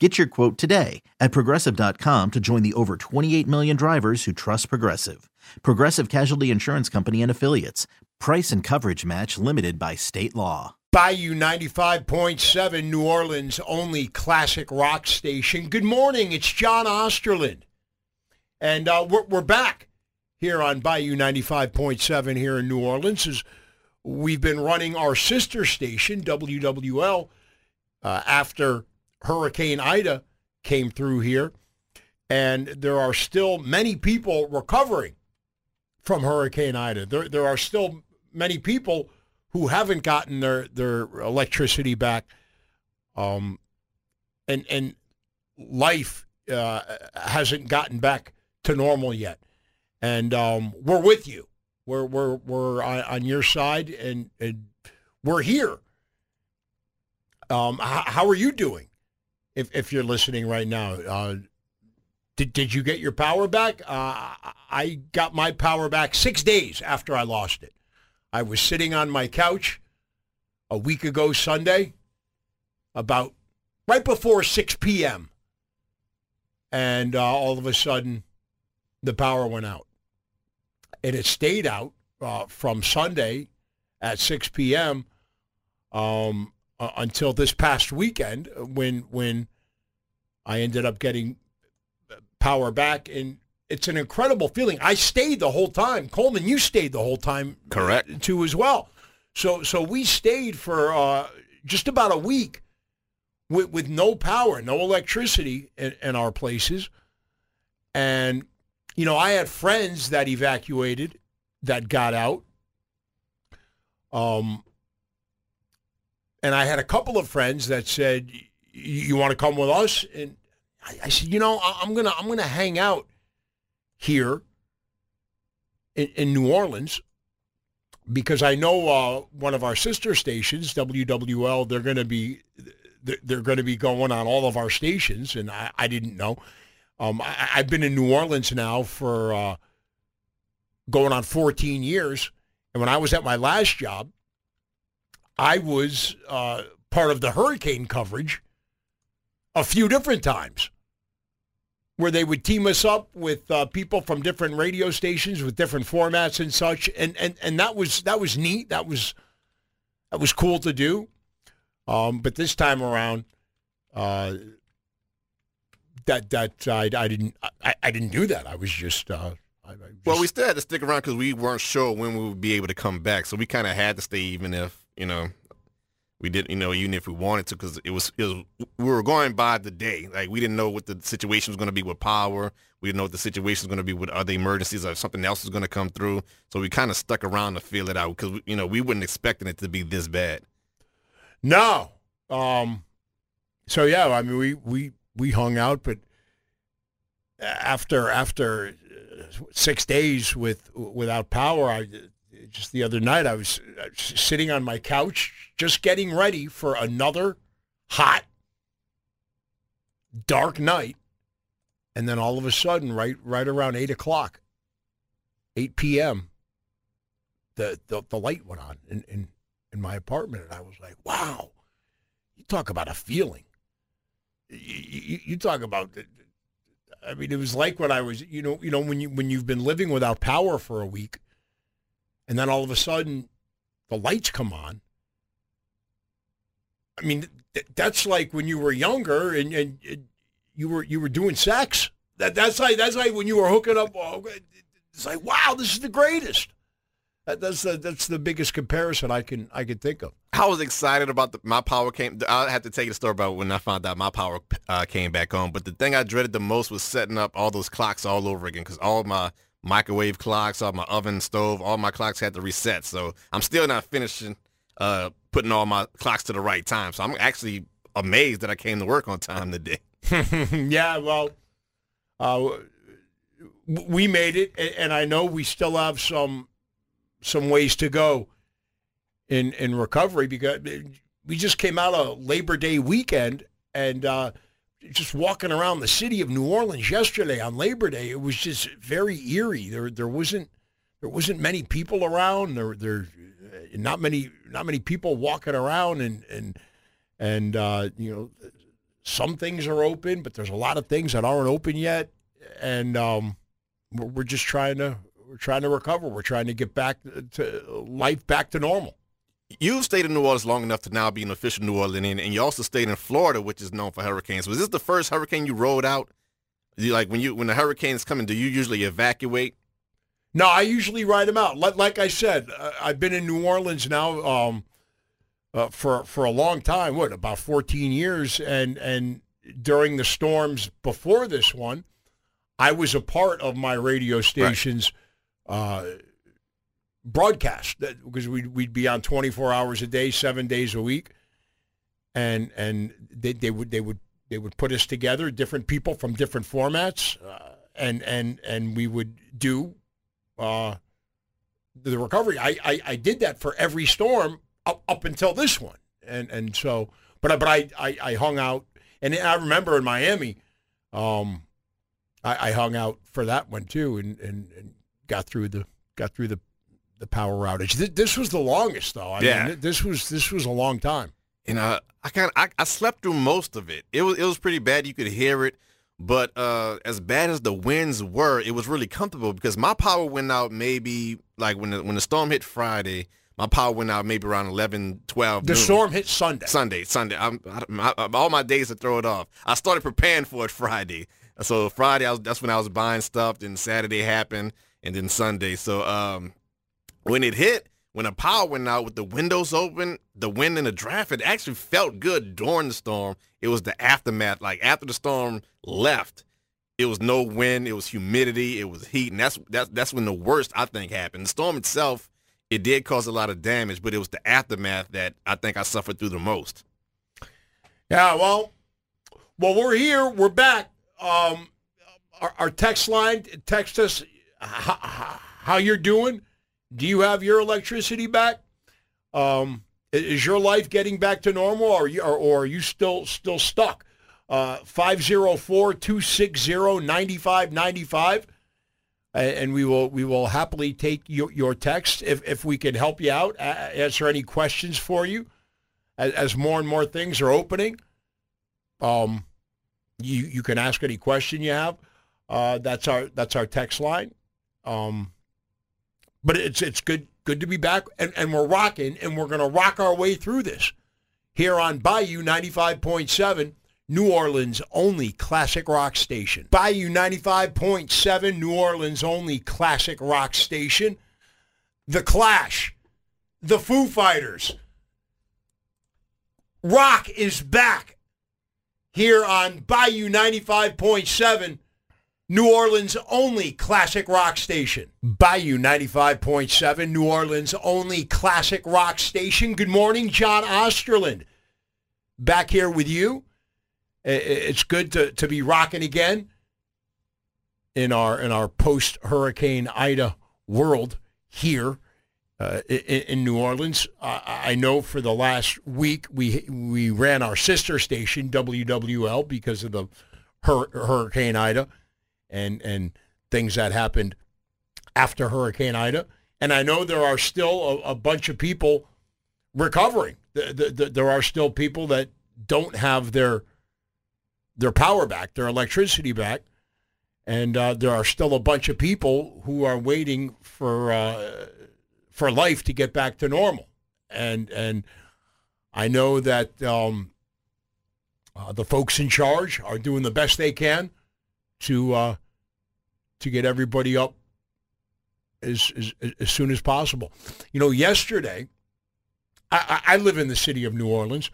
Get your quote today at progressive.com to join the over 28 million drivers who trust Progressive. Progressive Casualty Insurance Company and Affiliates. Price and coverage match limited by state law. Bayou 95.7, New Orleans' only classic rock station. Good morning. It's John Osterlind. And uh, we're, we're back here on Bayou 95.7 here in New Orleans. As we've been running our sister station, WWL, uh, after Hurricane Ida came through here, and there are still many people recovering from Hurricane Ida. There, there are still many people who haven't gotten their, their electricity back, um, and and life uh, hasn't gotten back to normal yet. And um, we're with you. We're we're we're on, your side, and, and we're here. Um, how are you doing? If if you're listening right now. Uh, did did you get your power back? Uh, I got my power back six days after I lost it. I was sitting on my couch a week ago Sunday, about right before six p.m., and uh, all of a sudden, the power went out, and it stayed out uh, from Sunday at six p.m. Um, uh, until this past weekend when when I ended up getting power back and it's an incredible feeling. I stayed the whole time. Coleman, you stayed the whole time correct too as well. So so we stayed for uh, just about a week with with no power, no electricity in, in our places. And you know, I had friends that evacuated that got out. Um and I had a couple of friends that said, "You want to come with us?" And I, I said, "You know, I'm gonna I'm gonna hang out here in, in New Orleans because I know uh, one of our sister stations, WWL, they're to be they're going to be going on all of our stations, and I, I didn't know. Um, I, have been in New Orleans now for uh, going on 14 years, and when I was at my last job, I was uh, part of the hurricane coverage a few different times where they would team us up with uh, people from different radio stations with different formats and such. And, and and that was that was neat. That was that was cool to do. Um, but this time around uh, that that I, I didn't I, I didn't do that. I was just uh, I, I just, well we still had to stick around because we weren't sure when we would be able to come back. So we kind of had to stay even if you know, we didn't, you know, even if we wanted to, because it was, it was, we were going by the day. Like we didn't know what the situation was going to be with power. We didn't know what the situation was going to be with other emergencies or something else was going to come through. So we kind of stuck around to feel it out because, you know, we weren't expecting it to be this bad. No. Um, so yeah, I mean, we, we, we hung out, but after, after six days with, without power, I, just the other night, I was uh, sitting on my couch, just getting ready for another hot, dark night, and then all of a sudden, right, right around eight o'clock, eight p.m., the the, the light went on in, in in my apartment, and I was like, "Wow!" You talk about a feeling. You, you, you talk about. I mean, it was like when I was, you know, you know, when you when you've been living without power for a week and then all of a sudden the lights come on. I mean, that's like when you were younger and, and, and you were you were doing sex. That that's like that's like when you were hooking up. oh, It's like wow, this is the greatest. That, that's the that's the biggest comparison I can I can think of. I was excited about the, my power came. I had to tell you the story about when I found out my power uh, came back on. But the thing I dreaded the most was setting up all those clocks all over again because all my microwave clocks, all my oven, stove, all my clocks had to reset. So I'm still not finishing uh, putting all my clocks to the right time. So I'm actually amazed that I came to work on time today. yeah, well, uh, we made it, and I know we still have some some ways to go in in recovery because we just came out of Labor Day weekend and uh, just walking around the city of New Orleans yesterday on Labor Day, it was just very eerie. There there wasn't there wasn't many people around. There there not many not many people walking around and and and uh, you know some things are open, but there's a lot of things that aren't open yet, and um, we're, we're just trying to we're trying to recover. We're trying to get back to life back to normal. You've stayed in New Orleans long enough to now be an official New Orleanian, and you also stayed in Florida, which is known for hurricanes. Was this the first hurricane you rode out? You, like when you when the hurricane's coming, do you usually evacuate? No, I usually ride them out. Like, like I said, I've been in New Orleans now um, uh, for for a long time. What about 14 years? And and during the storms before this one, I was a part of my radio station's right. uh, broadcast because we'd we'd be on 24 hours a day, seven days a week, and and they, they would they would they would put us together, different people from different formats, uh, and and and we would do uh, the recovery. I, I, I did that for every storm up, up until this one, and and so, but I, but I, I, I hung out, and I remember in Miami, um, I, I hung out for that one too, and, and, and got through the got through the the power outage. This, this was the longest though. I yeah. Mean, this was this was a long time. And uh, I kind of I, I slept through most of it. It was it was pretty bad. You could hear it. But uh, as bad as the winds were, it was really comfortable because my power went out maybe like when the when the storm hit Friday. My power went out maybe around 11, 12. The noon. storm hit Sunday. Sunday, Sunday. I'm, I, I, all my days to throw it off. I started preparing for it Friday. So Friday, was, that's when I was buying stuff. Then Saturday happened, and then Sunday. So um, when it hit, when the power went out with the windows open, the wind and the draft, it actually felt good during the storm. It was the aftermath. Like after the storm left, it was no wind, it was humidity, it was heat, and that's that's that's when the worst I think happened. The storm itself, it did cause a lot of damage, but it was the aftermath that I think I suffered through the most. Yeah, well, well, we're here, we're back. Um, our, our text line, text us how, how you're doing do you have your electricity back? Um, is your life getting back to normal, or, you, or, or are you still still stuck? Uh, 504-260-9595 and we will we will happily take your, your text if, if we can help you out answer any questions for you as, as more and more things are opening um you you can ask any question you have uh, that's our that's our text line um but it's it's good good to be back, and, and we're rocking, and we're going to rock our way through this here on Bayou 95.7, New Orleans' only classic rock station. Bayou 95.7, New Orleans' only classic rock station. The Clash, the Foo Fighters. Rock is back here on Bayou 95.7, New Orleans' only classic rock station. Bayou 95.7, New Orleans' only classic rock station. Good morning, John Osterlind. Back here with you. It's good to, to be rocking again in our in our post Hurricane Ida world here uh, in, in, New Orleans. I, I know for the last week we we ran our sister station WWL because of the hur- Hurricane Ida and and things that happened after Hurricane Ida. And I know there are still a, a bunch of people recovering. The, the, the, there are still people that don't have their their power back, their electricity back, and uh, there are still a bunch of people who are waiting for uh, for life to get back to normal. And and I know that um, Uh, the folks in charge are doing the best they can to uh, to get everybody up as, as as soon as possible. You know, yesterday, I, I live in the city of New Orleans,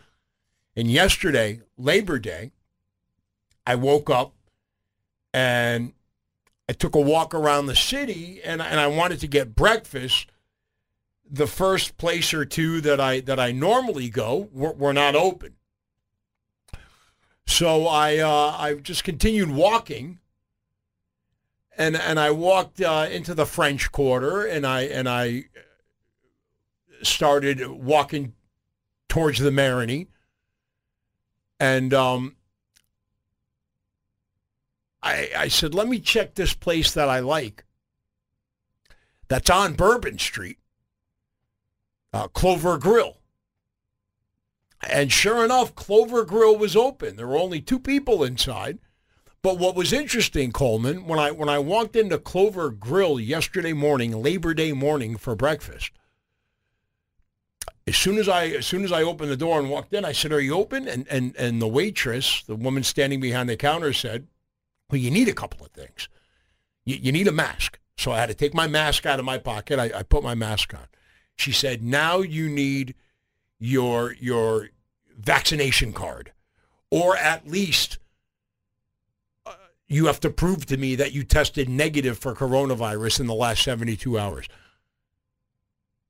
and yesterday, Labor Day, I woke up and I took a walk around the city, and and I wanted to get breakfast. The first place or two that I that I normally go were, were not open. So I uh, I just continued walking, and and I walked uh, into the French Quarter, and I and I started walking towards the Marigny, and um, I I said, let me check this place that I like. That's on Bourbon Street, uh, Clover Grill. And sure enough, Clover Grill was open. There were only two people inside. But what was interesting, Coleman, when I when I walked into Clover Grill yesterday morning, Labor Day morning for breakfast, as soon as I as soon as I opened the door and walked in, I said, "Are you open?" And and and the waitress, the woman standing behind the counter, said, "Well, you need a couple of things. You, you need a mask." So I had to take my mask out of my pocket. I, I put my mask on. She said, "Now you need." your your vaccination card, or at least you have to prove to me that you tested negative for coronavirus in the last 72 hours.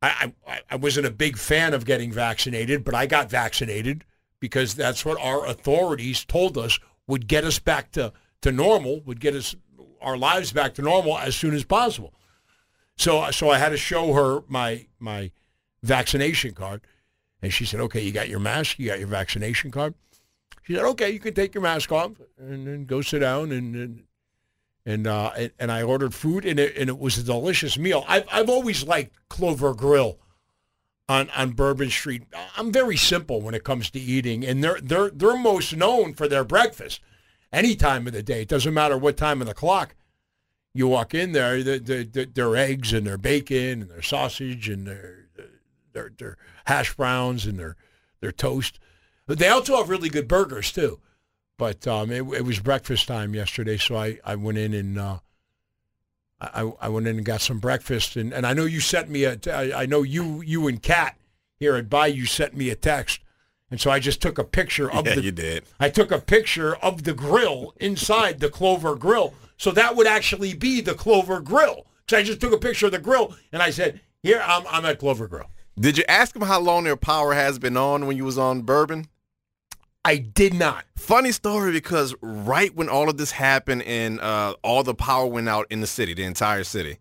I, I, I wasn't a big fan of getting vaccinated, but I got vaccinated because that's what our authorities told us would get us back to, to normal, would get us our lives back to normal as soon as possible. So so I had to show her my my vaccination card. And she said, okay, you got your mask, you got your vaccination card. She said, okay, you can take your mask off and then go sit down and and and, uh, and, and I ordered food and it, and it was a delicious meal. I've I've always liked Clover Grill on on Bourbon Street. I'm very simple when it comes to eating, and they're they're they're most known for their breakfast. Any time of the day, it doesn't matter what time of the clock. You walk in there, their their eggs and their bacon and their sausage and their their their hash browns and their their toast. They also have really good burgers too. But um, it, it, was breakfast time yesterday, so I, I went in and uh, I, I went in and got some breakfast. And, and I know you sent me a I know you you and Kat here at Bayou sent me a text. And so I just took a picture of yeah, the. you did. I took a picture of the grill inside the Clover Grill, so that would actually be the Clover Grill. So I just took a picture of the grill, and I said, "Here, I'm, I'm at Clover Grill." Did you ask them how long their power has been on when you was on Bourbon? I did not. Funny story because right when all of this happened and uh, all the power went out in the city, the entire city,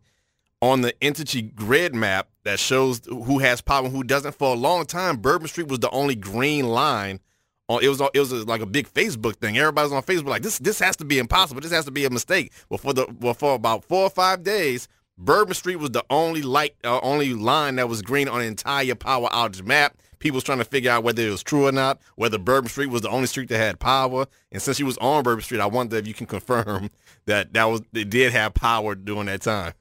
on the Entergy grid map that shows who has power and who doesn't, for a long time, Bourbon Street was the only green line. On, it was it was like a big Facebook thing. Everybody's on Facebook like this. This has to be impossible. This has to be a mistake. Well, for the well for about four or five days, Bourbon Street was the only light, uh, only line that was green on the entire power outage map. People was trying to figure out whether it was true or not, whether Bourbon Street was the only street that had power. And since you was on Bourbon Street, I wonder if you can confirm that that was it did have power during that time.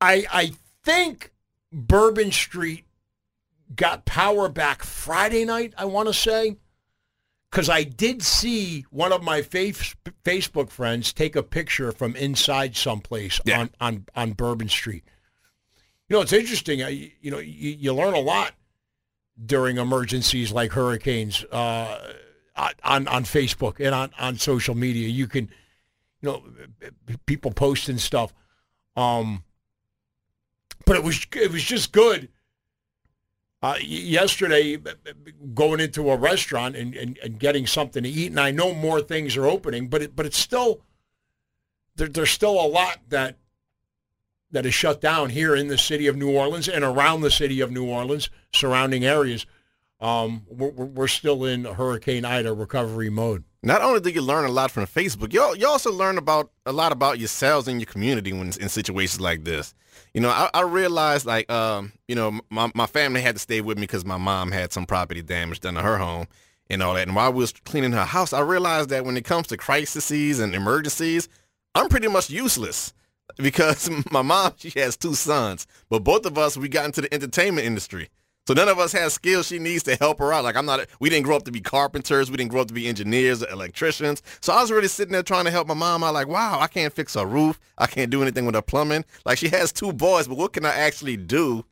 I I think Bourbon Street got power back Friday night. I want to say because I did see one of my face, Facebook friends take a picture from inside someplace yeah. on, on, on Bourbon Street. You know, it's interesting. I, you know, you, you learn a lot during emergencies like hurricanes uh, on on Facebook and on, on social media. You can, you know, people posting stuff. Um, but it was it was just good uh, yesterday going into a restaurant and, and, and, getting something to eat, and I know more things are opening, but it, but it's still there, there's still a lot that that is shut down here in the city of New Orleans and around the city of New Orleans, surrounding areas. Um, we're, we're still in Hurricane Ida recovery mode. Not only do you learn a lot from Facebook, you you also learn about a lot about yourselves and your community when in situations like this you know, I, I realized like, um, you know, my, my family had to stay with me because my mom had some property damage done to her home and all that. And while we was cleaning her house, I realized that when it comes to crises and emergencies, I'm pretty much useless because my mom, she has two sons, but both of us, we got into the entertainment industry. So none of us has skills she needs to help her out. Like I'm not, we didn't grow up to be carpenters. We didn't grow up to be engineers or electricians. So I was really sitting there trying to help my mom out. Like, wow, I can't fix her roof. I can't do anything with her plumbing. Like she has two boys, but what can I actually do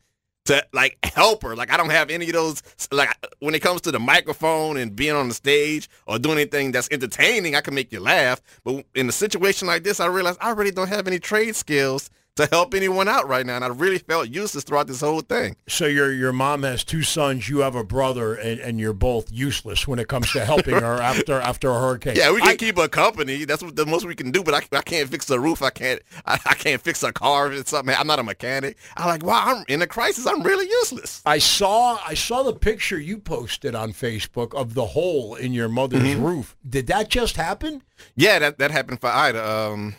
to like help her? Like I don't have any of those. Like when it comes to the microphone and being on the stage or doing anything that's entertaining, I can make you laugh. But in a situation like this, I realized I really don't have any trade skills to help anyone out right now. And I really felt useless throughout this whole thing. So your your mom has two sons, you have a brother, and, and you're both useless when it comes to helping her after after a hurricane. Yeah, we can I, keep her company. That's what the most we can do. But I, I can't fix the roof. I can't I, I can't fix a car or something. I'm not a mechanic. I'm like, wow, I'm in a crisis. I'm really useless. I saw I saw the picture you posted on Facebook of the hole in your mother's mm-hmm. roof. Did that just happen? Yeah, that that happened for Ida. Um,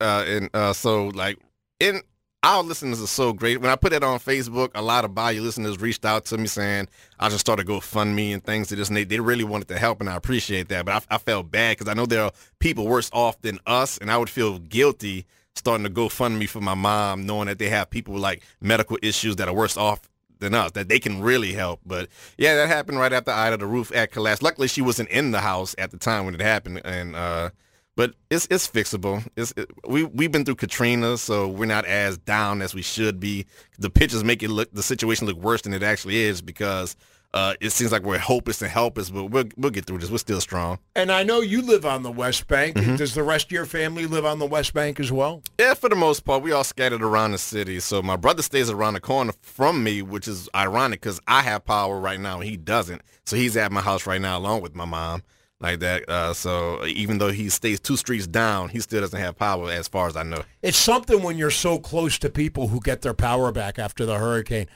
uh, and uh, so like in our listeners are so great. When I put that on Facebook, a lot of Bayou listeners reached out to me saying I just started GoFundMe and things to this. They, they really wanted to help, and I appreciate that. But I, I felt bad because I know there are people worse off than us, and I would feel guilty starting to GoFundMe for my mom, knowing that they have people with like medical issues that are worse off than us, that they can really help. But yeah, that happened right after Ida. The roof at collapsed. Luckily, she wasn't in the house at the time when it happened, and uh, but it's it's fixable. It's it, we we've been through Katrina, so we're not as down as we should be. The pictures make it look the situation look worse than it actually is because uh, it seems like we're hopeless and helpless, but we'll we'll get through this. We're still strong. And I know you live on the West Bank. Mm-hmm. Does the rest of your family live on the West Bank as well? Yeah, for the most part, we all scattered around the city. So my brother stays around the corner from me, which is ironic because I have power right now and he doesn't. So he's at my house right now along with my mom like that. Uh, so even though he stays two streets down, he still doesn't have power, as far as I know. It's something when you're so close to people who get their power back after the hurricane.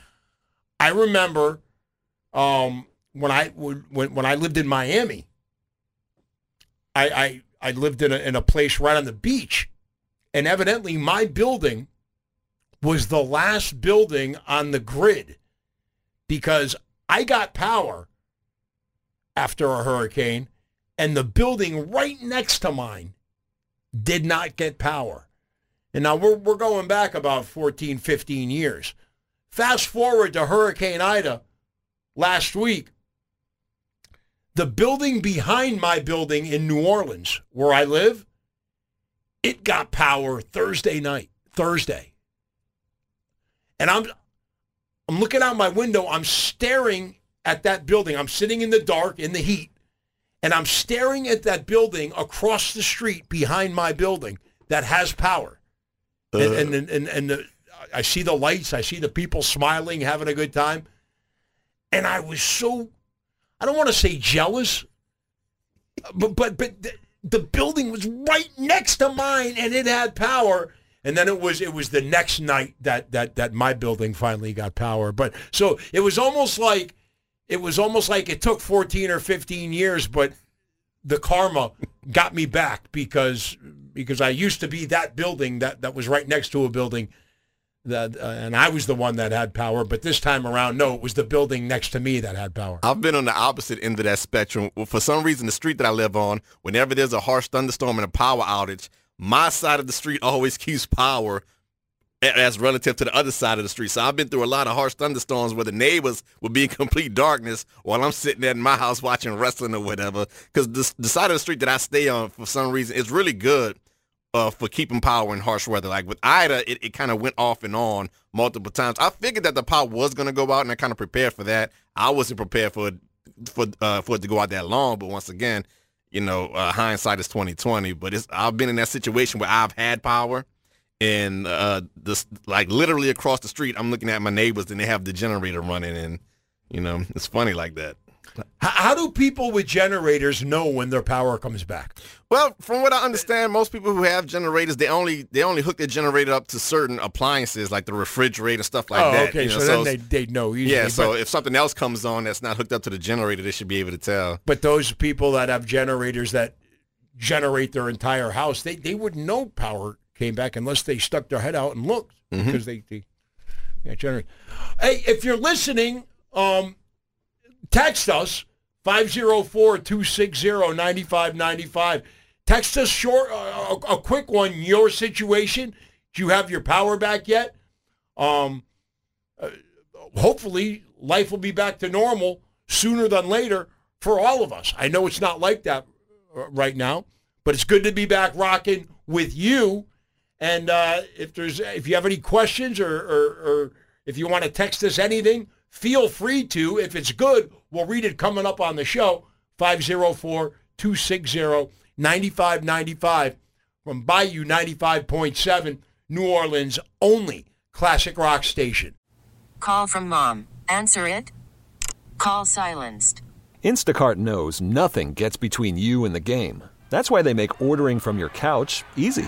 I remember um, when I when when I lived in Miami. I I, I lived in a, in a place right on the beach, and evidently my building was the last building on the grid because I got power after a hurricane and the building right next to mine did not get power. And now we're, we're going back about 14, 15 years. Fast forward to Hurricane Ida last week. The building behind my building in New Orleans, where I live, it got power Thursday night, Thursday. And I'm I'm looking out my window, I'm staring at that building. I'm sitting in the dark in the heat and I'm staring at that building across the street behind my building that has power. Uh, and, and, and, and the, I see the lights, I see the people smiling, having a good time. And I was so, I don't want to say jealous, but, but, but the, the building was right next to mine and it had power. And then it was it was the next night that that that my building finally got power. But so it was almost like it was almost like it took 14 or 15 years, but the karma got me back because because I used to be that building that, that was right next to a building that uh, and I was the one that had power, but this time around, no, it was the building next to me that had power. I've been on the opposite end of that spectrum. For some reason, the street that I live on, whenever there's a harsh thunderstorm and a power outage, my side of the street always keeps power as relative to the other side of the street. So I've been through a lot of harsh thunderstorms where the neighbors would be in complete darkness while I'm sitting there in my house watching wrestling or whatever. Because the, the side of the street that I stay on, for some reason, is really good uh, for keeping power in harsh weather. Like with Ida, it, it kind of went off and on multiple times. I figured that the power was going to go out, and I kind of prepared for that. I wasn't prepared for it, for uh, for it to go out that long. But once again, you know, uh, hindsight is twenty twenty. But it's I've been in that situation where I've had power and uh, this like literally across the street, I'm looking at my neighbors and they have the generator running, and you know it's funny like that. How, how do people with generators know when their power comes back? Well, from what I understand, most people who have generators, they only they only hook their generator up to certain appliances like the refrigerator stuff like oh, that. okay, so, so then they they know usually. Yeah, so if something else comes on that's not hooked up to the generator, they should be able to tell. But those people that have generators that generate their entire house, they they wouldn't know power came back unless they stuck their head out and looked mm-hmm. because they, they yeah, generate. Hey, if you're listening, um, text us 504-260-9595. Text us short, uh, a, a, quick one, your situation. Do you have your power back yet? Um, uh, hopefully life will be back to normal sooner than later for all of us. I know it's not like that uh, right now, but it's good to be back rocking with you. And uh, if there's if you have any questions or, or, or if you want to text us anything, feel free to. If it's good, we'll read it coming up on the show. 504 260 9595 from Bayou 95.7, New Orleans' only classic rock station. Call from mom. Answer it. Call silenced. Instacart knows nothing gets between you and the game. That's why they make ordering from your couch easy.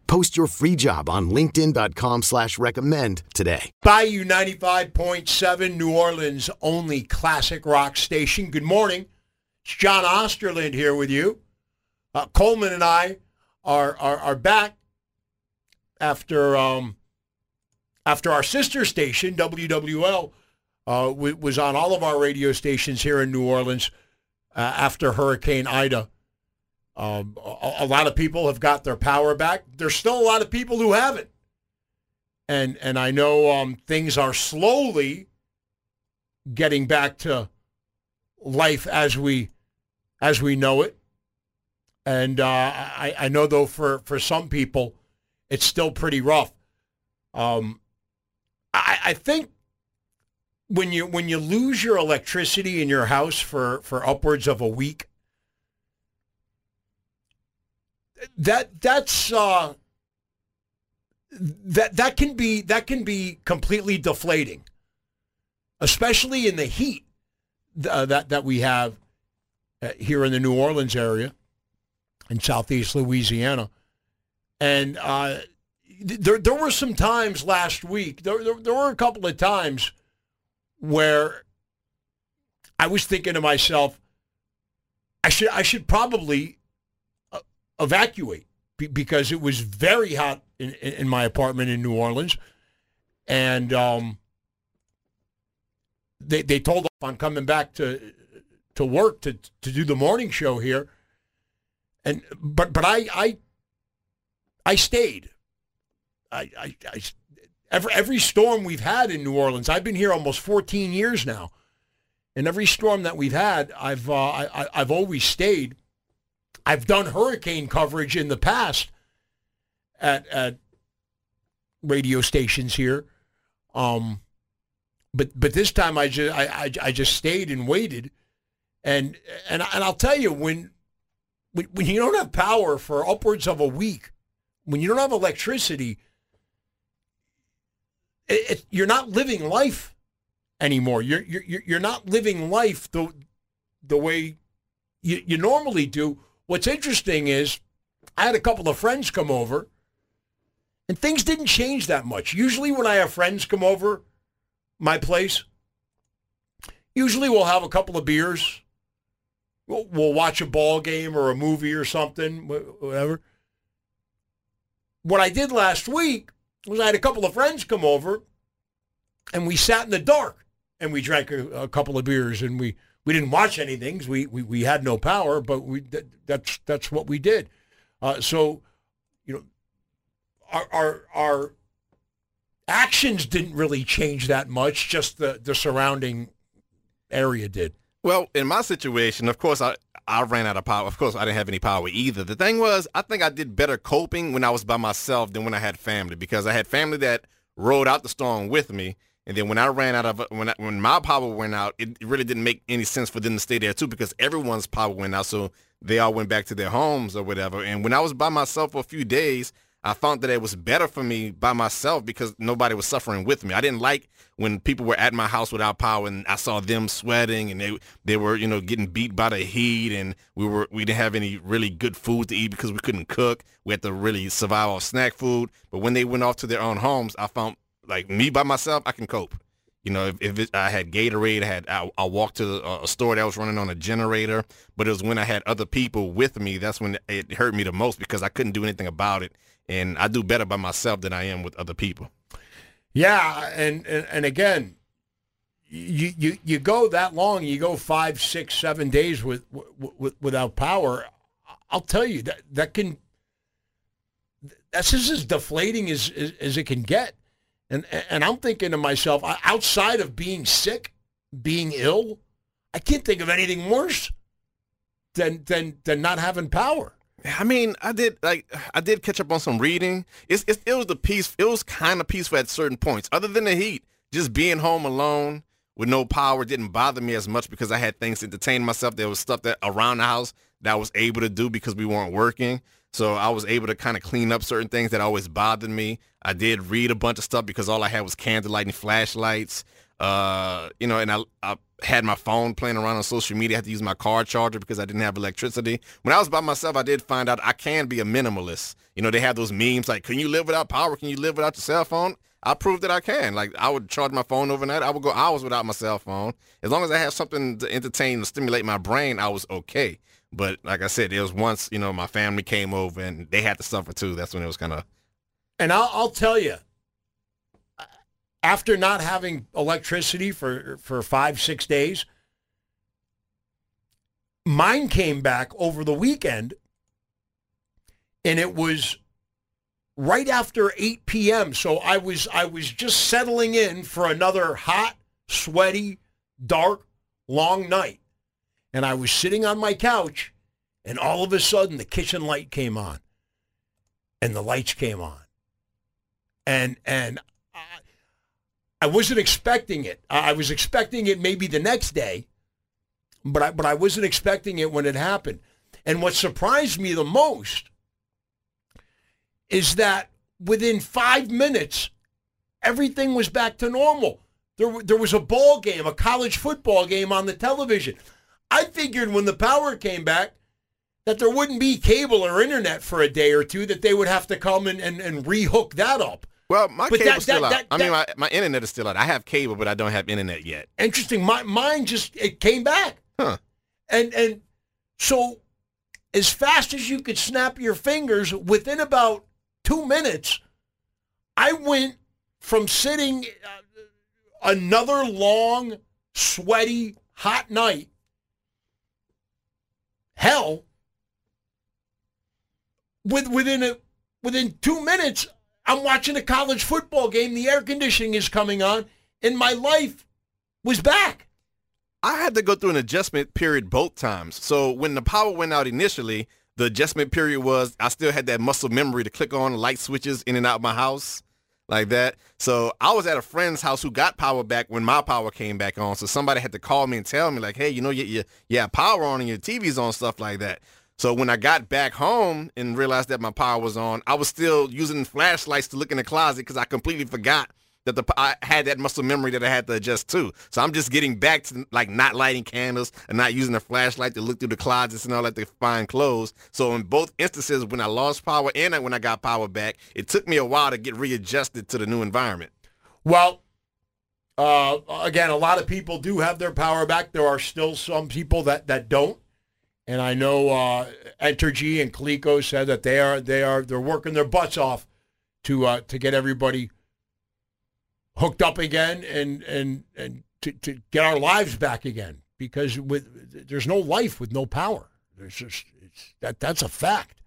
Post your free job on linkedin.com slash recommend today. Bayou 95.7, New Orleans' only classic rock station. Good morning. It's John Osterlind here with you. Uh, Coleman and I are, are, are back after um, after our sister station, WWL, uh, w- was on all of our radio stations here in New Orleans uh, after Hurricane Ida. Um, a, a, lot of people have got their power back. There's still a lot of people who haven't, and and I know um, things are slowly getting back to life as we as we know it. And uh, I, I know though for for some people, it's still pretty rough. Um, I, I think when you when you lose your electricity in your house for for upwards of a week, that that's uh, that that can be that can be completely deflating, especially in the heat uh, that that we have uh, here in the New Orleans area in southeast Louisiana, and uh, there there were some times last week. There, there, there were a couple of times where I was thinking to myself, I should I should probably evacuate because it was very hot in, in my apartment in New Orleans, and um, they they told us I'm coming back to to work to to do the morning show here, and but but I I I stayed I, I, I, every, every storm we've had in New Orleans, I've been here almost 14 years now. And every storm that we've had, I've, uh, I, I've always stayed. I've done hurricane coverage in the past at, at radio stations here. Um, but but this time I just I, I, I just stayed and waited, and and and I'll tell you when when you don't have power for upwards of a week, when you don't have electricity, it, it, you're not living life anymore. You're you're you're not living life the the way you, you normally do. What's interesting is I had a couple of friends come over, and things didn't change that much. Usually, when I have friends come over my place, usually we'll have a couple of beers. We'll, we'll watch a ball game or a movie or something, whatever. What I did last week was I had a couple of friends come over, and we sat in the dark and we drank a, a couple of beers and we, we didn't watch anything. We, we, we had no power, but we that, that's that's what we did. Uh, so, you know, our, our our actions didn't really change that much. Just the the surrounding area did. Well, in my situation, of course, I, I ran out of power. Of course, I didn't have any power either. The thing was, I think I did better coping when I was by myself than when I had family because I had family that rode out the storm with me. And then when I ran out of when I, when my power went out, it really didn't make any sense for them to stay there too because everyone's power went out, so they all went back to their homes or whatever. And when I was by myself for a few days, I found that it was better for me by myself because nobody was suffering with me. I didn't like when people were at my house without power and I saw them sweating and they they were you know getting beat by the heat and we were we didn't have any really good food to eat because we couldn't cook. We had to really survive off snack food. But when they went off to their own homes, I found like me by myself, I can cope. You know, if, if it, I had Gatorade, I had I, I walked to a, uh, a store that was running on a generator. But it was when I had other people with me that's when it hurt me the most because I couldn't do anything about it and I do better by myself than I am with other people. Yeah, and and, and again, you, you you go that long, you go five, six, seven days with, with without power. I'll tell you that that can that's just as deflating as, as, as it can get. And and I'm thinking to myself, outside of being sick, being ill, I can't think of anything worse than than than not having power. I mean, I did like I did catch up on some reading. It's, it's it was the peace. It was kind of peaceful at certain points. Other than the heat, just being home alone with no power didn't bother me as much because I had things to entertain myself. There was stuff that around the house that I was able to do because we weren't working. So I was able to kind of clean up certain things that always bothered me. I did read a bunch of stuff because all I had was candlelight and flashlights. Uh, you know, and I, I had my phone playing around on social media. I had to use my car charger because I didn't have electricity. When I was by myself, I did find out I can be a minimalist. You know, they have those memes like, "Can you live without power? Can you live without your cell phone?" I proved that I can. Like I would charge my phone overnight. I would go hours without my cell phone. As long as I had something to entertain and stimulate my brain, I was okay. But like I said, it was once you know my family came over and they had to suffer too. That's when it was kind of. And I'll, I'll tell you, after not having electricity for, for five, six days, mine came back over the weekend and it was right after 8 p.m. So I was I was just settling in for another hot, sweaty, dark, long night. And I was sitting on my couch and all of a sudden the kitchen light came on and the lights came on. And and I wasn't expecting it. I was expecting it maybe the next day, but I, but I wasn't expecting it when it happened. And what surprised me the most is that within five minutes, everything was back to normal. There, there was a ball game, a college football game on the television. I figured when the power came back that there wouldn't be cable or internet for a day or two, that they would have to come and, and, and rehook that up. Well, my but cable's that, still that, out. That, I mean, my, my internet is still out. I have cable, but I don't have internet yet. Interesting. My mine just it came back. Huh. And and so as fast as you could snap your fingers, within about two minutes, I went from sitting uh, another long, sweaty, hot night, hell, with within a within two minutes, I'm watching a college football game. The air conditioning is coming on, and my life was back. I had to go through an adjustment period both times. So when the power went out initially, the adjustment period was I still had that muscle memory to click on light switches in and out of my house like that. So I was at a friend's house who got power back when my power came back on. So somebody had to call me and tell me like, hey, you know, you, you, you have power on and your TV's on, stuff like that. So when I got back home and realized that my power was on, I was still using flashlights to look in the closet because I completely forgot that the I had that muscle memory that I had to adjust to. So I'm just getting back to like not lighting candles and not using a flashlight to look through the closets and all that to find clothes. So in both instances, when I lost power and when I got power back, it took me a while to get readjusted to the new environment. Well, uh, again, a lot of people do have their power back. There are still some people that that don't. And I know uh, Entergy and Cleco said that they are they are they're working their butts off to uh, to get everybody hooked up again and and and to, to get our lives back again because with there's no life with no power. There's just it's, that that's a fact.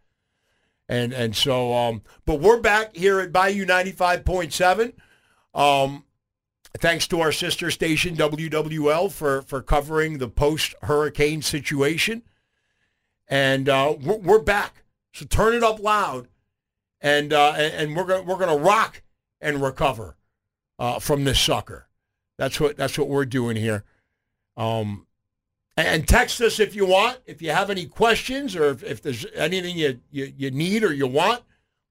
And and so, um, but we're back here at Bayou 95.7. Um, thanks to our sister station WWL for for covering the post hurricane situation, and uh, we're, we're back. So turn it up loud, and uh, and, we're gonna we're gonna rock and recover uh, from this sucker. That's what that's what we're doing here. Um, and text us if you want. If you have any questions or if, if there's anything you, you, you need or you want,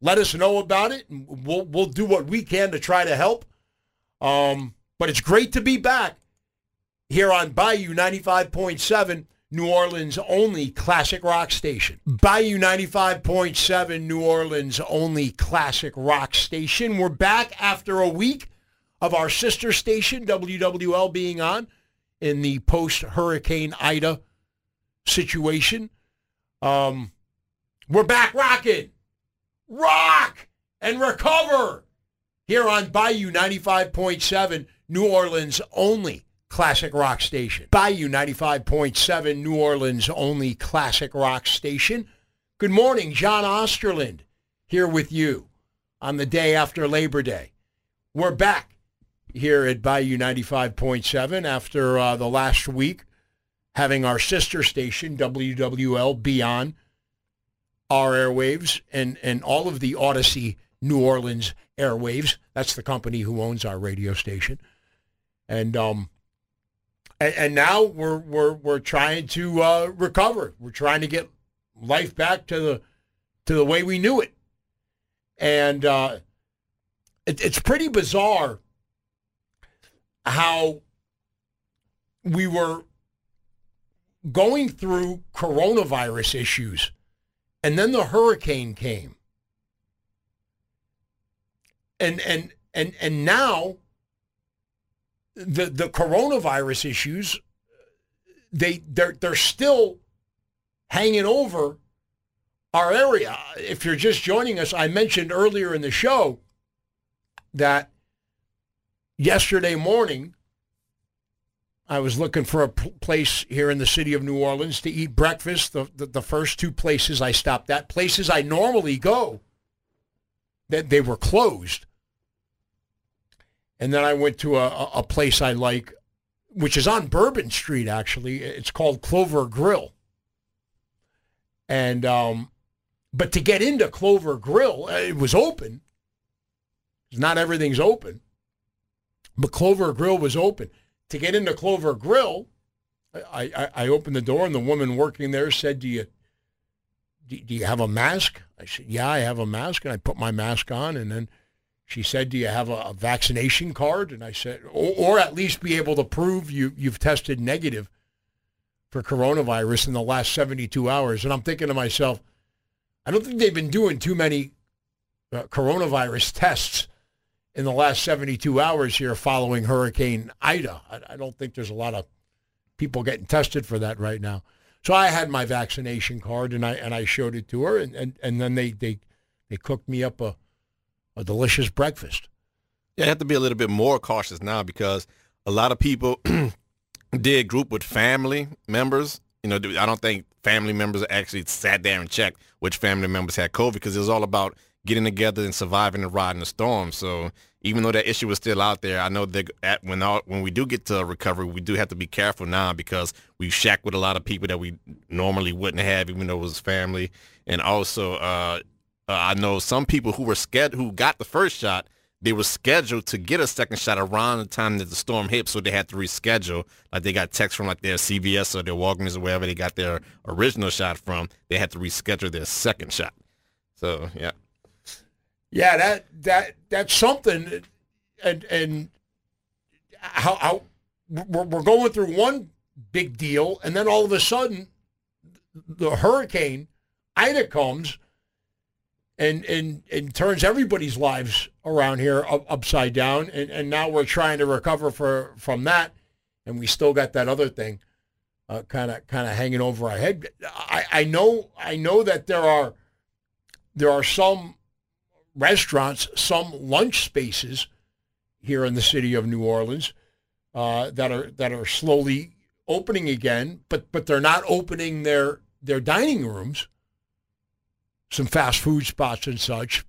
let us know about it. And we'll, we'll do what we can to try to help. Um, but it's great to be back here on Bayou 95.7, New Orleans' only classic rock station. Bayou 95.7, New Orleans' only classic rock station. We're back after a week of our sister station, WWL, being on in the post Hurricane Ida situation. Um, we're back rocking, rock and recover here on Bayou 95.7, New Orleans only classic rock station. Bayou 95.7, New Orleans only classic rock station. Good morning, John Osterlind here with you on the day after Labor Day. We're back here at Bayou 95.7 after uh, the last week having our sister station, WWL, be on our airwaves and, and all of the Audacy New Orleans airwaves. That's the company who owns our radio station. And um, and, and now we're we're we're trying to uh, recover. We're trying to get life back to the to the way we knew it. And uh, it, it's pretty bizarre how we were going through coronavirus issues and then the hurricane came. And and and and now the the coronavirus issues they they're they're still hanging over our area. If you're just joining us i mentioned earlier in the show that yesterday morning, I was looking for a place here in the city of New Orleans to eat breakfast. The, the, the first two places I stopped at, places I normally go, that they were closed. And then I went to a, a place I like, which is on Bourbon Street, actually. It's called Clover Grill. And, um, but to get into Clover Grill, uh, it was open. Not everything's open. But Clover Grill was open. To get into Clover Grill, I, I, I opened the door and the woman working there said, do you, do, do you have a mask? I said, yeah, I have a mask. And I put my mask on. And then she said, do you have a, a vaccination card? And I said, or, or at least be able to prove you, you've tested negative for coronavirus in the last 72 hours. And I'm thinking to myself, I don't think they've been doing too many uh, coronavirus tests in the last 72 hours here following Hurricane Ida. I, I, don't think there's a lot of people getting tested for that right now. So I had my vaccination card and I and I showed it to her and, and, and then they, they they cooked me up a a delicious breakfast. Yeah, I have to be a little bit more cautious now because a lot of people did group with family members. You know, I don't think family members actually sat there and checked which family members had COVID because it was all about getting together and surviving and riding the storm. So even though that issue was still out there, I know that at, when all, when we do get to recovery, we do have to be careful now because we shack with a lot of people that we normally wouldn't have, even though it was family. And also, uh, uh, I know some people who were scared who got the first shot. They were scheduled to get a second shot around the time that the storm hit, so they had to reschedule. Like they got text from like their CVS or their Walgreens or wherever they got their original shot from. They had to reschedule their second shot. So yeah yeah, that that that's something, and and how, how we're, we're going through one big deal, and then all of a sudden, the hurricane Ida comes, and and and turns everybody's lives around here up, upside down, and and now we're trying to recover for from that, and we still got that other thing, kind of kind of hanging over our head. I I know I know that there are there are some restaurants, some lunch spaces here in the city of New Orleans uh, that are that are slowly opening again, but but they're not opening their their dining rooms. some fast food spots and such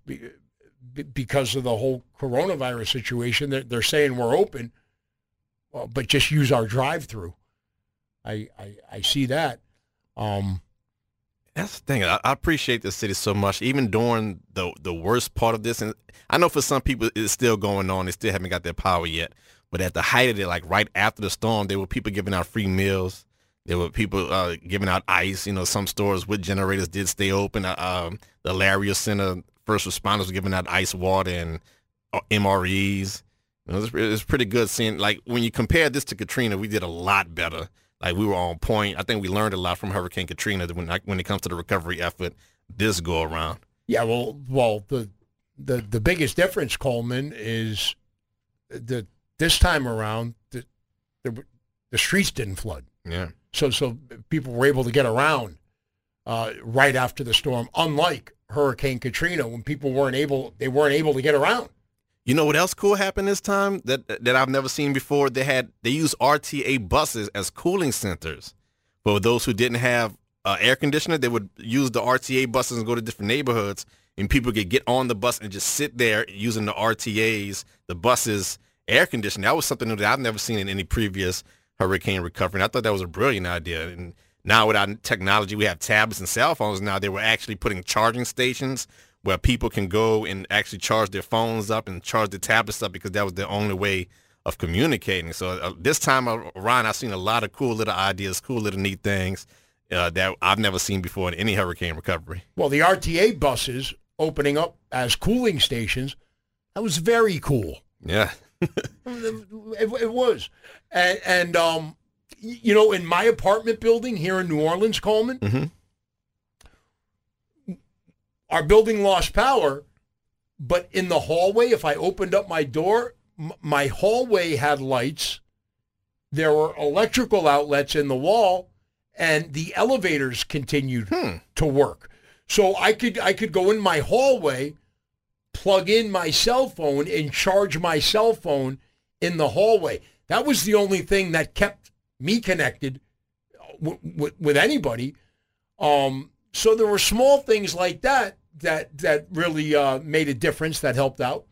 because of the whole coronavirus situation. They're, they're saying we're open, uh, but just use our drive-through. I, I, I see that. Um, That's the thing. I, I, appreciate the city so much, even during the the worst part of this. And I know for some people it's still going on. They still haven't got their power yet. But at the height of it, like right after the storm, there were people giving out free meals. There were people uh, giving out ice. You know, some stores with generators did stay open. Uh, um, the Laria Center first responders were giving out ice water and uh, MREs. You know, it, was, it was pretty good seeing. Like when you compare this to Katrina, we did a lot better like we were on point. I think we learned a lot from Hurricane Katrina when when it comes to the recovery effort this go around. Yeah, well, well, the the the biggest difference, Coleman, is that this time around the, the the streets didn't flood. Yeah. So so people were able to get around uh, right after the storm, unlike Hurricane Katrina when people weren't able they weren't able to get around. You know what else cool happened this time that that I've never seen before? They had they used RTA buses as cooling centers for those who didn't have uh, air conditioner. They would use the RTA buses and go to different neighborhoods, and people could get on the bus and just sit there using the RTAs, the buses air conditioning. That was something that I've never seen in any previous hurricane recovery. And I thought that was a brilliant idea. And now with our technology, we have tablets and cell phones. Now they were actually putting charging stations where people can go and actually charge their phones up and charge their tablets up because that was the only way of communicating. So uh, this time around, I've seen a lot of cool little ideas, cool little neat things uh, that I've never seen before in any hurricane recovery. Well, the RTA buses opening up as cooling stations, that was very cool. Yeah. it, it, was. And, and um, you know, in my apartment building here in New Orleans, Coleman, mm-hmm our building lost power, but in the hallway, if I opened up my door, m- my hallway had lights. There were electrical outlets in the wall, and the elevators continued hmm. to work. So I could I could go in my hallway, plug in my cell phone, and charge my cell phone in the hallway. That was the only thing that kept me connected w- w- with anybody. Um, so there were small things like that that that really uh, made a difference. That helped out.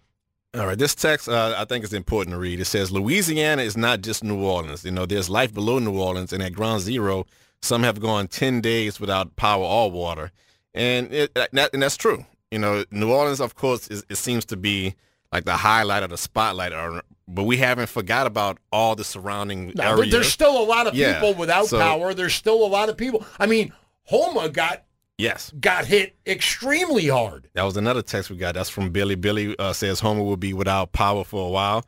All right, this text uh, I think is important to read. It says Louisiana is not just New Orleans. You know, there's life below New Orleans, and at Ground Zero, some have gone ten days without power or water, and it, that, and that's true. You know, New Orleans, of course, is, it seems to be like the highlight or the spotlight, or, but we haven't forgot about all the surrounding no, areas. There's still a lot of people yeah, without so, power. There's still a lot of people. I mean, Houma got Yes. Got hit extremely hard. That was another text we got. That's from Billy. Billy uh, says Houma will be without power for a while.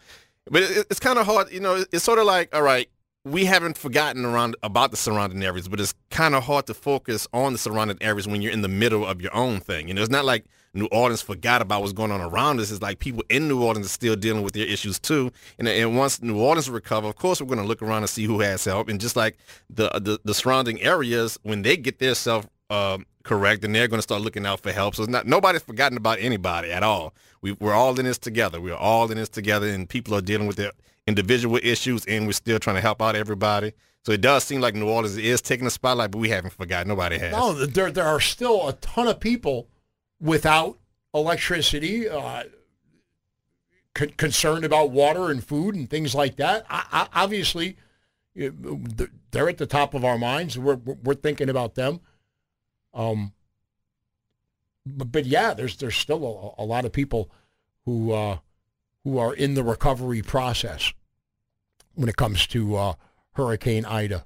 But it, it's kind of hard, you know, it's sort of like, all right, we haven't forgotten around about the surrounding areas, but it's kind of hard to focus on the surrounding areas when you're in the middle of your own thing. You know, it's not like New Orleans forgot about what's going on around us. It's like people in New Orleans are still dealing with their issues too. And, and once New Orleans recover, of course, we're going to look around and see who has help. And just like the the, the surrounding areas, when they get their self um, correct, and they're going to start looking out for help. So it's not nobody's forgotten about anybody at all. We, we're all in this together. We're all in this together, and people are dealing with their individual issues, and we're still trying to help out everybody. So it does seem like New Orleans is taking the spotlight, but we haven't forgotten. Nobody has. No, there there are still a ton of people without electricity, uh, concerned about water and food and things like that. I, I, obviously, they're at the top of our minds. We're we're thinking about them. Um, but, but yeah, there's there's still a, a lot of people who uh, who are in the recovery process when it comes to uh, Hurricane Ida.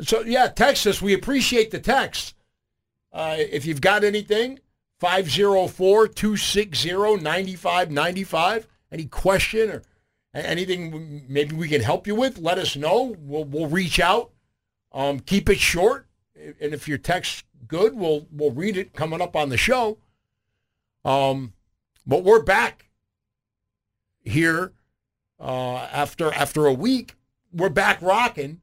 So yeah, Texas, we appreciate the text. Uh, if you've got anything, 504-260-9595, any question or anything maybe we can help you with, let us know. We'll, we'll reach out. Um, keep it short. And if your text good. We'll we'll read it coming up on the show. Um, but we're back here uh, after after a week. We're back rocking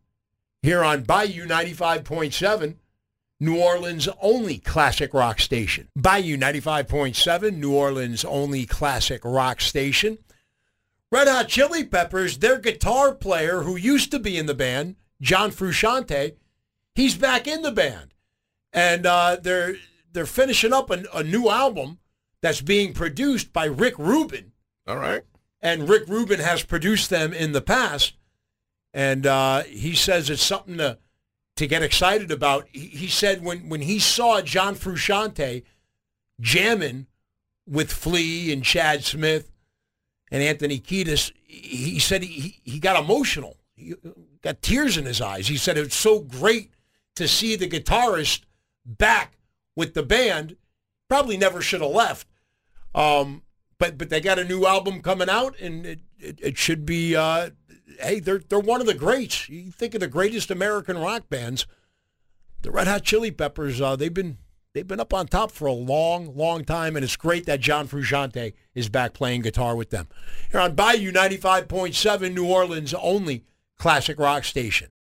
here on Bayou ninety five point seven. New Orleans' only classic rock station. Bayou 95.7, New Orleans' only classic rock station. Red Hot Chili Peppers, their guitar player who used to be in the band, John Frusciante, he's back in the band and uh, they're they're finishing up a, a new album that's being produced by Rick Rubin, All right. and Rick Rubin has produced them in the past, and uh, he says it's something to to get excited about. He, he said when when he saw John Frusciante jamming with Flea and Chad Smith and Anthony Kiedis, he said he, he got emotional. He got tears in his eyes. He said it's so great to see the guitarist back with the band. Probably never should have left. Um, but but they got a new album coming out, and it, it, it should be. Uh, hey, they're they're one of the greats. You think of the greatest American rock bands, the Red Hot Chili Peppers. Uh, they've been they've been up on top for a long, long time, and it's great that John Frusciante is back playing guitar with them. Here on Bayou ninety five point seven, New Orleans only classic rock station.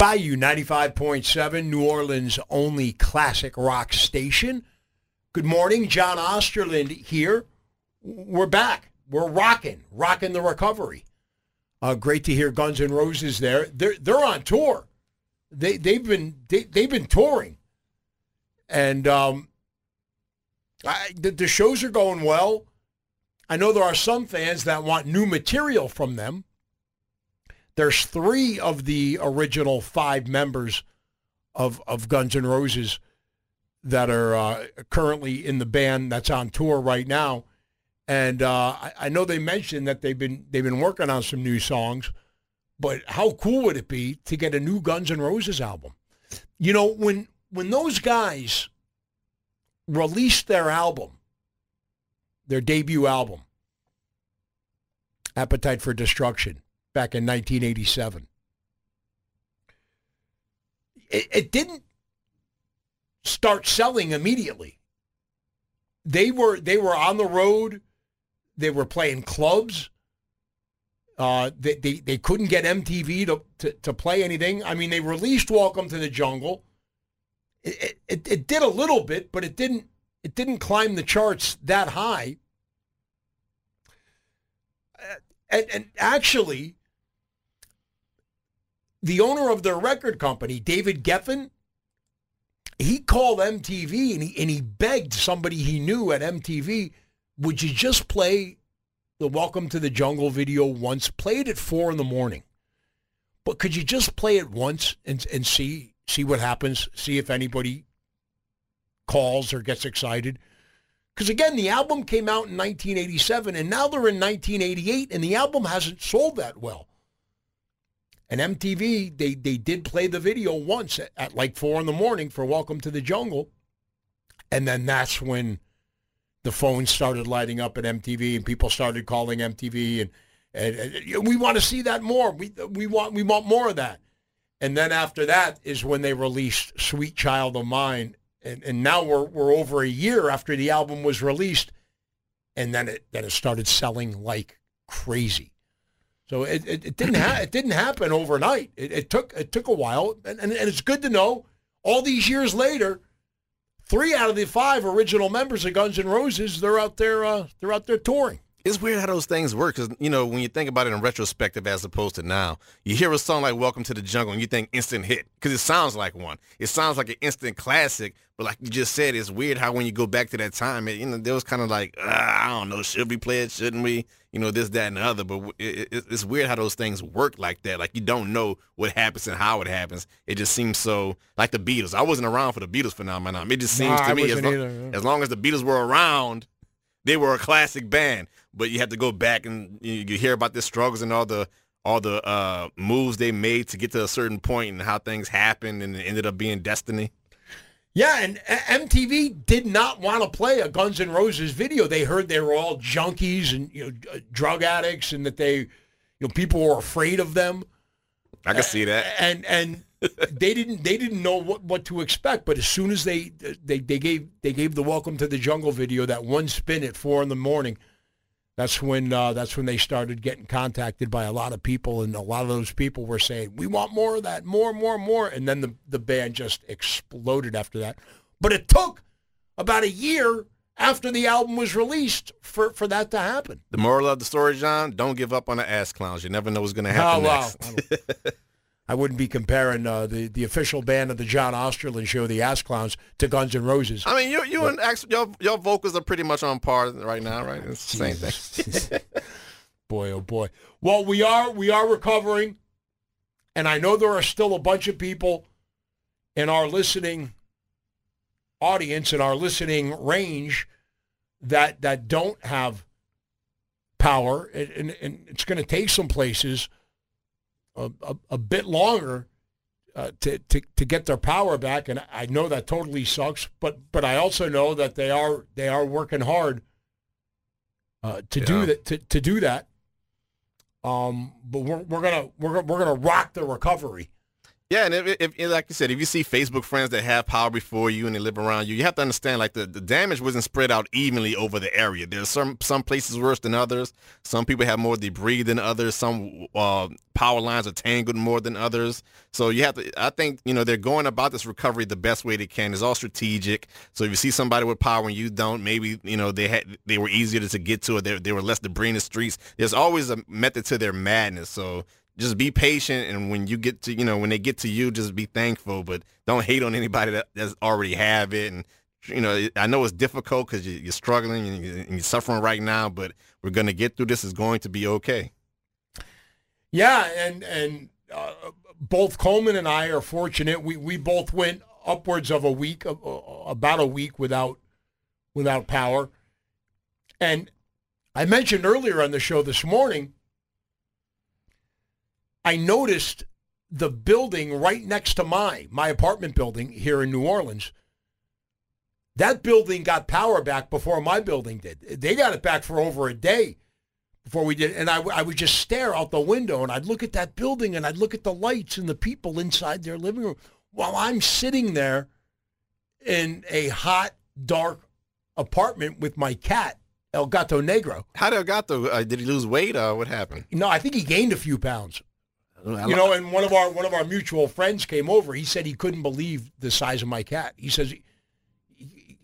Bayou 95.7, New Orleans' only classic rock station. Good morning, John Osterlind here. We're back. We're rocking, rocking the recovery. Uh, great to hear Guns N' Roses there. They're they're on tour. They they've been they, they've been touring, and um, I, the, the shows are going well. I know there are some fans that want new material from them. There's three of the original five members of of Guns N' Roses that are uh, currently in the band that's on tour right now, and uh, I, I know they mentioned that they've been they've been working on some new songs. But how cool would it be to get a new Guns N' Roses album? You know, when when those guys released their album, their debut album, Appetite for Destruction, back in 1987. It, it, didn't start selling immediately. They were they were on the road. They were playing clubs. Uh, they, they, they couldn't get MTV to, to, to play anything. I mean, they released Welcome to the Jungle. It, it, it did a little bit, but it didn't it didn't climb the charts that high. And, and actually, the owner of their record company, David Geffen, he called MTV and he, and he begged somebody he knew at MTV, would you just play the Welcome to the Jungle video once? Play it at four in the morning. But could you just play it once and, and see see what happens? See if anybody calls or gets excited? Because again, the album came out in 1987 and now they're in 1988 and the album hasn't sold that well. And MTV, they, they did play the video once at, at like four in the morning for Welcome to the Jungle. And then that's when the phones started lighting up at MTV and people started calling MTV and, and, and we want to see that more. We, we, want, we want more of that. And then after that is when they released Sweet Child of Mine. And, and now we're, we're over a year after the album was released. And then it, then it started selling like crazy. So it, it, it didn't ha- it didn't happen overnight. It, it took it took a while, and, and, and it's good to know. All these years later, three out of the five original members of Guns N' Roses they're out there uh, they're out there touring. It's weird how those things work because, you know, when you think about it in retrospective as opposed to now, you hear a song like Welcome to the Jungle and you think instant hit because it sounds like one. It sounds like an instant classic, but like you just said, it's weird how when you go back to that time, it, you know, there was kind of like, uh, I don't know, should we play it, shouldn't we? You know, this, that, and the other. But it, it, it's weird how those things work like that. Like you don't know what happens and how it happens. It just seems so, like the Beatles. I wasn't around for the Beatles phenomenon. It just seems Nah, to me, as long, either, yeah. as long as the Beatles were around, they were a classic band, but you have to go back and you, you hear about the struggles and all the all the uh, moves they made to get to a certain point and how things happened and it ended up being destiny. Yeah, and uh, MTV did not want to play a Guns N' Roses video. They heard they were all junkies and you know drug addicts, and that they, you know, people were afraid of them. I can see that. And and they didn't they didn't know what, what to expect. But as soon as they they they gave they gave the Welcome to the Jungle video that one spin at four in the morning, that's when uh, that's when they started getting contacted by a lot of people, and a lot of those people were saying, "We want more of that, more, more, more." And then the the band just exploded after that. But it took about a year after the album was released for, for that to happen. The moral of the story, John, don't give up on the ass clowns. You never know what's going to happen oh, next. I wouldn't be comparing uh, the the official band of the John Osterlind show, the Ass Clowns, to Guns N' Roses. I mean, you you but, and your your vocals are pretty much on par right now, right? It's the same thing. boy, oh boy. Well, we are we are recovering, and I know there are still a bunch of people in our listening audience in our listening range that that don't have power, and, and it's going to take some places a, a, a bit longer uh, to, to to get their power back. And I know that totally sucks, but but I also know that they are they are working hard uh, to yeah. do that to, to do that. Um, but we're we're gonna we're we're gonna rock the recovery. Yeah, and if, if, like you said, if you see Facebook friends that have power before you and they live around you, you have to understand like the, the damage wasn't spread out evenly over the area. There's some some places worse than others. Some people have more debris than others. Some uh, power lines are tangled more than others. So you have to. I think you know they're going about this recovery the best way they can. It's all strategic. So if you see somebody with power and you don't, maybe you know they had they were easier to get to, or they, they were less debris in the streets. There's always a method to their madness. So just be patient and when you get to you know when they get to you just be thankful but don't hate on anybody that that's already have it and you know i know it's difficult because you're struggling and you're suffering right now but we're going to get through this. Is going to be okay. Yeah and and uh, both coleman and i are fortunate. We we both went upwards of a week uh, about a week without without power. And i mentioned earlier on the show this morning I noticed the building right next to my my apartment building here in New Orleans. That building got power back before my building did. They got it back for over a day before we did. And I, I would just stare out the window and I'd look at that building and I'd look at the lights and the people inside their living room while I'm sitting there in a hot, dark apartment with my cat, El Gato Negro. How did El Gato, uh, did he lose weight or what happened? No, I think he gained a few pounds. You know, and one of our one of our mutual friends came over. He said he couldn't believe the size of my cat. He says he, he,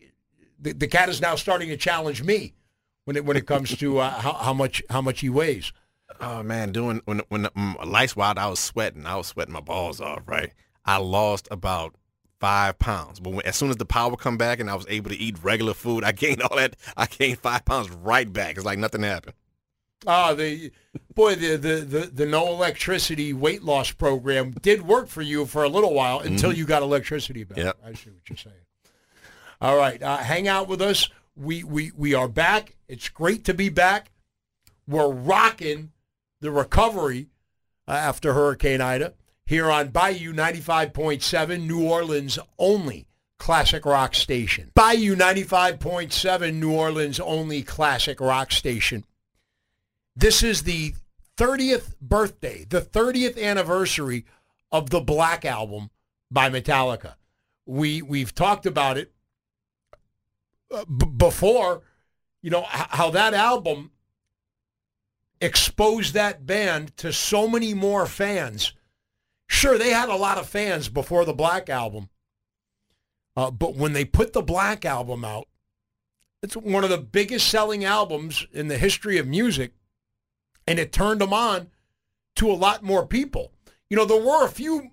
the, the cat is now starting to challenge me when it when it comes to uh, how, how much how much he weighs. Oh man, doing when when um, lights wild, I was sweating. I was sweating my balls off. Right, I lost about five pounds. But when, as soon as the power come back and I was able to eat regular food, I gained all that. I gained five pounds right back. It's like nothing happened. Ah, the boy, the, the, the, the no electricity weight loss program did work for you for a little while until mm-hmm. you got electricity back. Yep. I see what you're saying. All right, uh, hang out with us. We, we we are back. It's great to be back. We're rocking the recovery uh, after Hurricane Ida here on Bayou 95.7, New Orleans only classic rock station. Bayou 95.7, New Orleans only classic rock station. This is the 30th birthday, the 30th anniversary of the Black Album by Metallica. We we've talked about it uh, b- before, you know, h- how that album exposed that band to so many more fans. Sure, they had a lot of fans before the Black Album. Uh, but when they put the Black Album out, it's one of the biggest selling albums in the history of music and it turned them on to a lot more people. You know, there were a few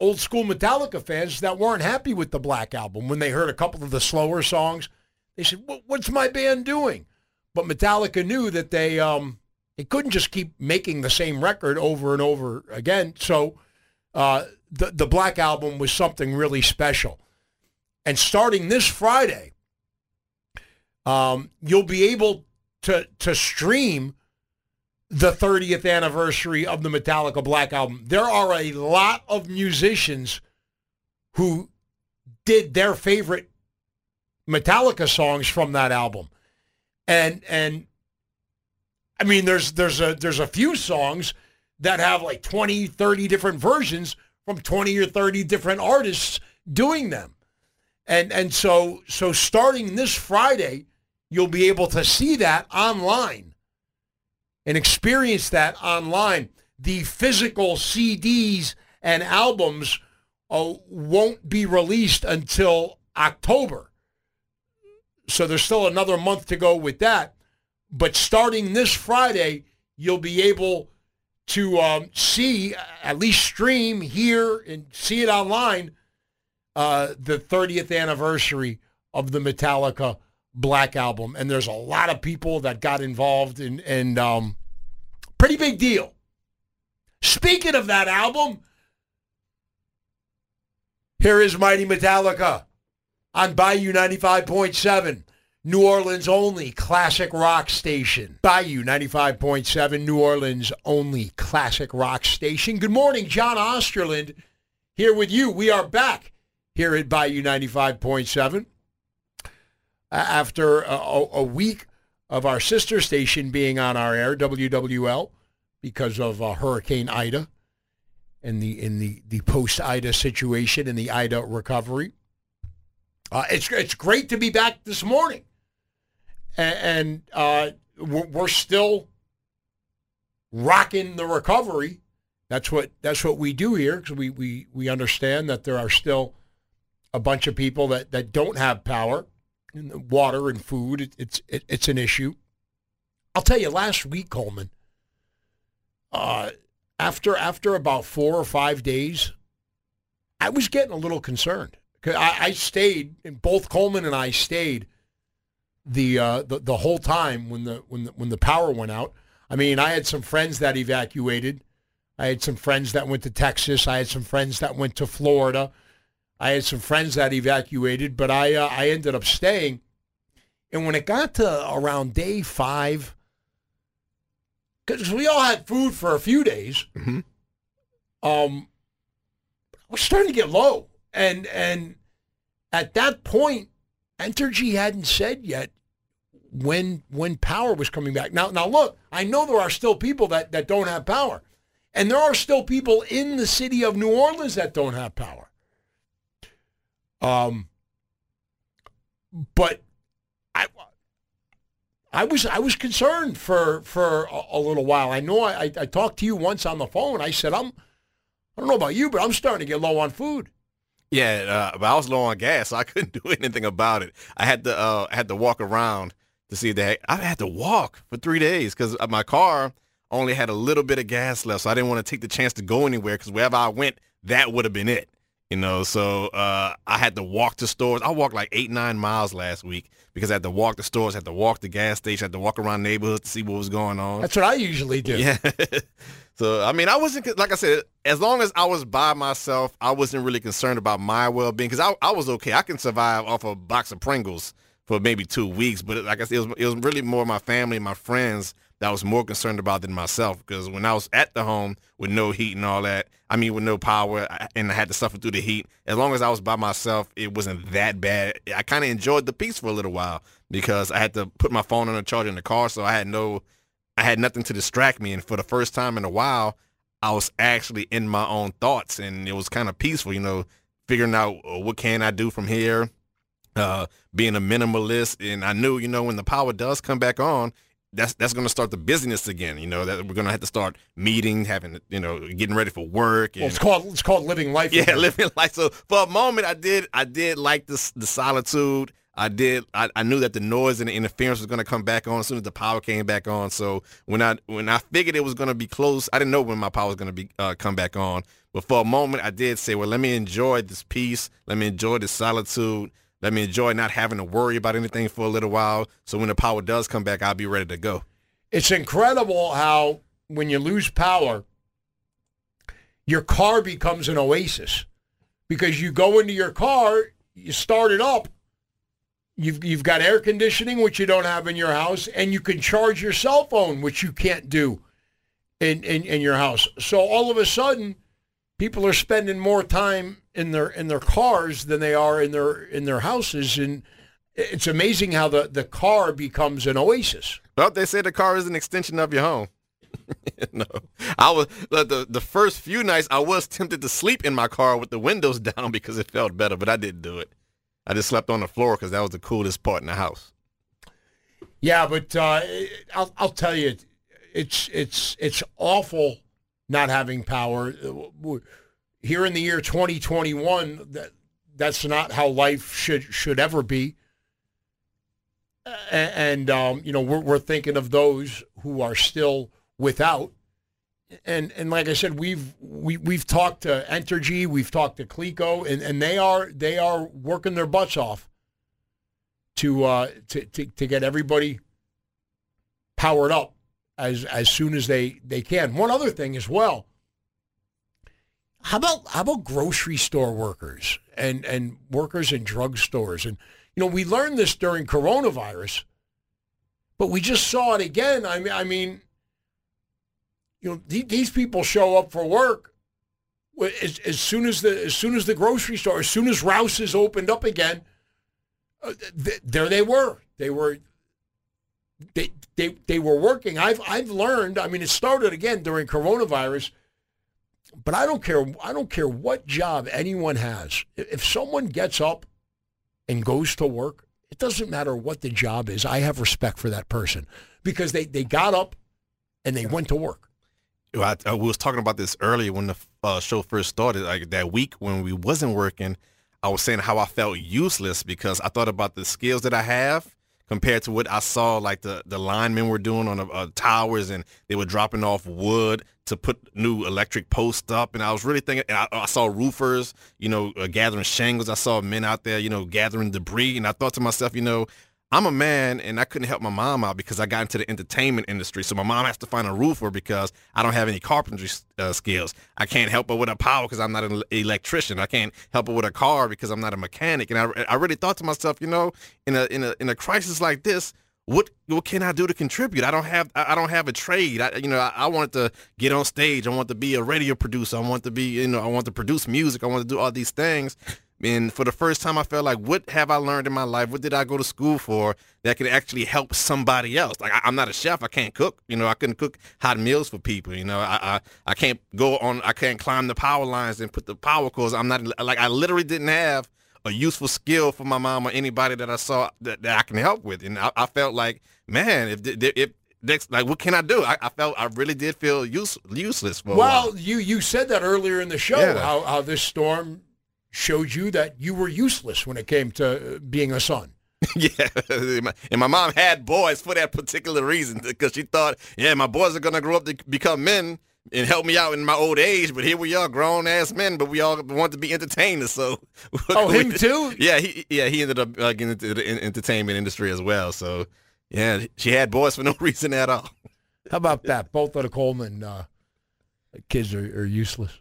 old school Metallica fans that weren't happy with the Black Album when they heard a couple of the slower songs. They said, "What's my band doing?" But Metallica knew that they um, they couldn't just keep making the same record over and over again. So uh, the the Black Album was something really special. And starting this Friday, um, you'll be able to to stream the 30th anniversary of the Metallica Black Album. There are a lot of musicians who did their favorite Metallica songs from that album. And and I mean there's there's a there's a few songs that have like 20, 30 different versions from 20 or 30 different artists doing them. And and so so starting this Friday, you'll be able to see that online and experience that online. The physical CDs and albums uh, won't be released until October. So there's still another month to go with that. But starting this Friday, you'll be able to um, see, at least stream, hear, and see it online, uh, the 30th anniversary of the Metallica Black Album. And there's a lot of people that got involved in, and um, pretty big deal. Speaking of that album, here is Mighty Metallica on Bayou 95.7. New Orleans only classic rock station. Bayou 95.7, New Orleans only classic rock station. Good morning, John Osterlind here with you. We are back here at Bayou 95.7 after a, a week of our sister station being on our air, WWL, because of uh, Hurricane Ida and the in the the post Ida situation and the Ida recovery. Uh, it's it's great to be back this morning, and, and uh, we're, we're still rocking the recovery. That's what that's what we do here because we, we we understand that there are still a bunch of people that, that don't have power, and water and food. It, it's it, it's an issue. I'll tell you, last week, Coleman. Uh, after after about four or five days, I was getting a little concerned. I, I stayed, and both Coleman and I stayed the, uh, the the whole time when the when the, when the power went out. I mean, I had some friends that evacuated. I had some friends that went to Texas. I had some friends that went to Florida. I had some friends that evacuated, but I uh, I ended up staying. And when it got to around day five, because we all had food for a few days. Mm-hmm. Um, we're starting to get low, and and at that point, Entergy hadn't said yet when when power was coming back. Now now look, I know there are still people that that don't have power, and there are still people in the city of New Orleans that don't have power. Um, but I I was I was concerned for for a, a little while. I know I, I talked to you once on the phone. I said I'm I don't know about you, but I'm starting to get low on food. Yeah, uh, but I was low on gas, so I couldn't do anything about it. I had to uh, I had to walk around to see that I had to walk for three days because my car only had a little bit of gas left, so I didn't want to take the chance to go anywhere because wherever I went, that would have been it. You know, so uh, I had to walk to stores. I walked like eight, nine miles last week because I had to walk to stores, had to walk to gas station, had to walk around neighborhoods to see what was going on. That's what I usually do. Yeah. so I mean, I wasn't like I said, as long as I was by myself, I wasn't really concerned about my well being because I, I was okay. I can survive off a box of Pringles for maybe two weeks, but like I said, it was, it was really more my family, my friends that I was more concerned about than myself because when I was at the home with no heat and all that, I mean with no power and I had to suffer through the heat, as long as I was by myself, it wasn't that bad. I kind of enjoyed the peace for a little while because I had to put my phone on a charge in the car, so I had no, I had nothing to distract me, and for the first time in a while, I was actually in my own thoughts, and it was kind of peaceful, you know, figuring out uh, what can I do from here, uh, being a minimalist, and I knew, you know, when the power does come back on, that's that's going to start the business again. You know that we're going to have to start meeting, having you know, getting ready for work. And, well, it's called it's called living life. Yeah, again. living life. So for a moment, I did I did like the the solitude. I did. I, I knew that the noise and the interference was going to come back on as soon as the power came back on. So when I when I figured it was going to be close, I didn't know when my power was going to be uh, come back on. But for a moment, I did say, well, let me enjoy this peace. Let me enjoy this solitude. Let me enjoy not having to worry about anything for a little while. So when the power does come back, I'll be ready to go. It's incredible how when you lose power, your car becomes an oasis because you go into your car, you start it up, you've you've got air conditioning which you don't have in your house, and you can charge your cell phone which you can't do in in, in your house. So all of a sudden, people are spending more time in their in their cars than they are in their in their houses and it's amazing how the, the car becomes an oasis. Well, they say the car is an extension of your home. no, I was the, the the first few nights I was tempted to sleep in my car with the windows down because it felt better, but I didn't do it. I just slept on the floor because that was the coolest part in the house. Yeah, but uh, I'll I'll tell you, it's it's it's awful not having power. Here in the year 2021, that that's not how life should should ever be. And, um, you know, we're we're thinking of those who are still without. And and like I said, we've we we've talked to Entergy, we've talked to Cleco, and, and they are they are working their butts off to uh to, to, to get everybody powered up as as soon as they, they can. One other thing as well. How about how about grocery store workers and, and workers in drugstores? And you know, we learned this during coronavirus, but we just saw it again. I mean I mean you know, these people show up for work as, as soon as the as soon as the grocery store, as soon as Rouse's opened up again, uh, th- there they were. They were they they they were working. I've I've learned. I mean, it started again during coronavirus, but I don't care. I don't care what job anyone has. If someone gets up and goes to work, it doesn't matter what the job is. I have respect for that person because they they got up and they went to work. I, I was talking about this earlier when the uh, show first started. Like that week when we wasn't working, I was saying how I felt useless because I thought about the skills that I have compared to what I saw like the, the linemen were doing on uh, towers and they were dropping off wood to put new electric posts up. And I was really thinking, I, I, saw roofers, you know, uh, gathering shingles. I saw men out there, you know, gathering debris. And I thought to myself, you know, I'm a man and I couldn't help my mom out because I got into the entertainment industry. So my mom has to find a roofer because I don't have any carpentry uh, skills. I can't help her with a power because I'm not an electrician. I can't help her with a car because I'm not a mechanic. And I, I really thought to myself, you know, in a in a in a crisis like this, what what can I do to contribute? I don't have I don't have a trade. I, you know, I, I want to get on stage. I want to be a radio producer. I want to be you know I want to produce music. I want to do all these things. And for the first time, I felt like, what have I learned in my life? What did I go to school for that could actually help somebody else? Like, I, am not a chef. I can't cook. You know, I couldn't cook hot meals for people. You know, I, I, I can't go on, I can't climb the power lines and put the power cords. I'm not, like, I literally didn't have a useful skill for my mom or anybody that I saw that, that I can help with. And I, I felt like, man, if, if, next like what can I do? I, I, felt I really did feel use, useless for well, you you said that earlier in the show yeah. how how this storm showed you that you were useless when it came to uh, being a son. yeah, and my mom had boys for that particular reason because she thought, yeah, my boys are gonna grow up to become men and help me out in my old age. But here we are, grown ass men, but we all want to be entertainers. So, oh, him too? Yeah, he yeah he ended up uh, getting into the entertainment industry as well. So, yeah, she had boys for no reason at all. How about that? Both of the Coleman uh, kids are, are useless.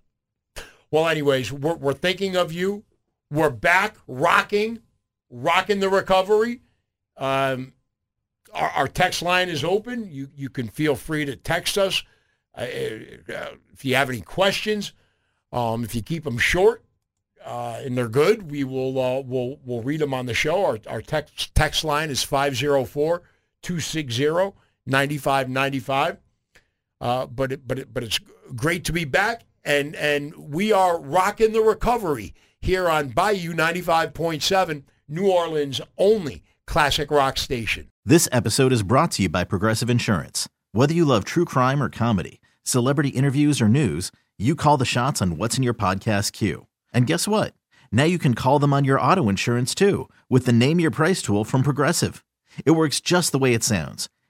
Well, anyways, we're, we're thinking of you. We're back rocking, rocking the recovery. Um, our, our, text line is open. You you can feel free to text us uh, uh, if you have any questions. Um, if you keep them short uh, and they're good, we will uh, we'll we'll read them on the show. Our our text text line is 504 260 9595. Uh, but it, but it, but it's great to be back and and we are rocking the recovery here on Bayou 95.7, New Orleans' only classic rock station. This episode is brought to you by Progressive Insurance. Whether you love true crime or comedy, celebrity interviews or news, you call the shots on what's in your podcast queue. And guess what? Now you can call them on your auto insurance too with the Name Your Price tool from Progressive. It works just the way it sounds